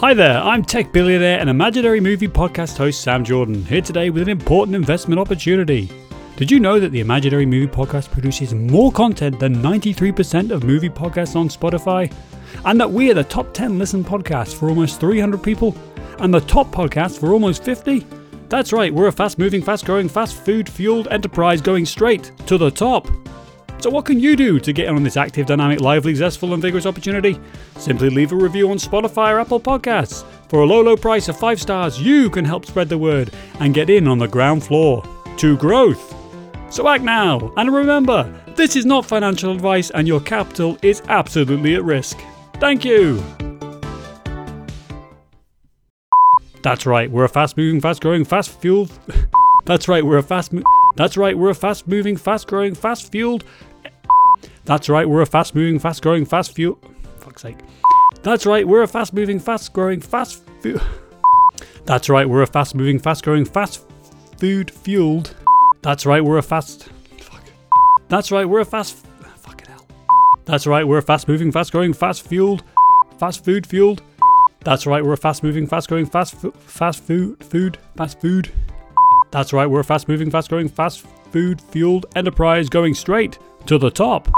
Hi there, I'm tech billionaire and imaginary movie podcast host Sam Jordan, here today with an important investment opportunity. Did you know that the Imaginary Movie Podcast produces more content than 93% of movie podcasts on Spotify? And that we are the top 10 listen podcasts for almost 300 people? And the top podcast for almost 50? That's right, we're a fast moving, fast growing, fast food fueled enterprise going straight to the top. So, what can you do to get in on this active, dynamic, lively, zestful, and vigorous opportunity? Simply leave a review on Spotify or Apple Podcasts. For a low, low price of five stars, you can help spread the word and get in on the ground floor to growth. So, act now, and remember, this is not financial advice, and your capital is absolutely at risk. Thank you. That's right, we're a fast moving, fast growing, fast fueled. That's right, we're a fast. Mo- that's right, we're a fast moving, fast growing, fast fueled. That's right, we're a fast moving, fast growing, fast fuel. Fuck's sake. That's right, we're a fast moving, fast growing, fast fu- That's right, we're a fast moving, fast growing, fast food fueled. That's right, we're a fast. Fuck. That's right, we're a fast. Fucking hell. That's right, we're a fast moving, fast growing, fast fueled, fast food fueled. That's right, we're a fast moving, fast growing, fast fast food, food, fast food. That's right, we're a fast moving, fast growing, fast food fueled enterprise going straight to the top.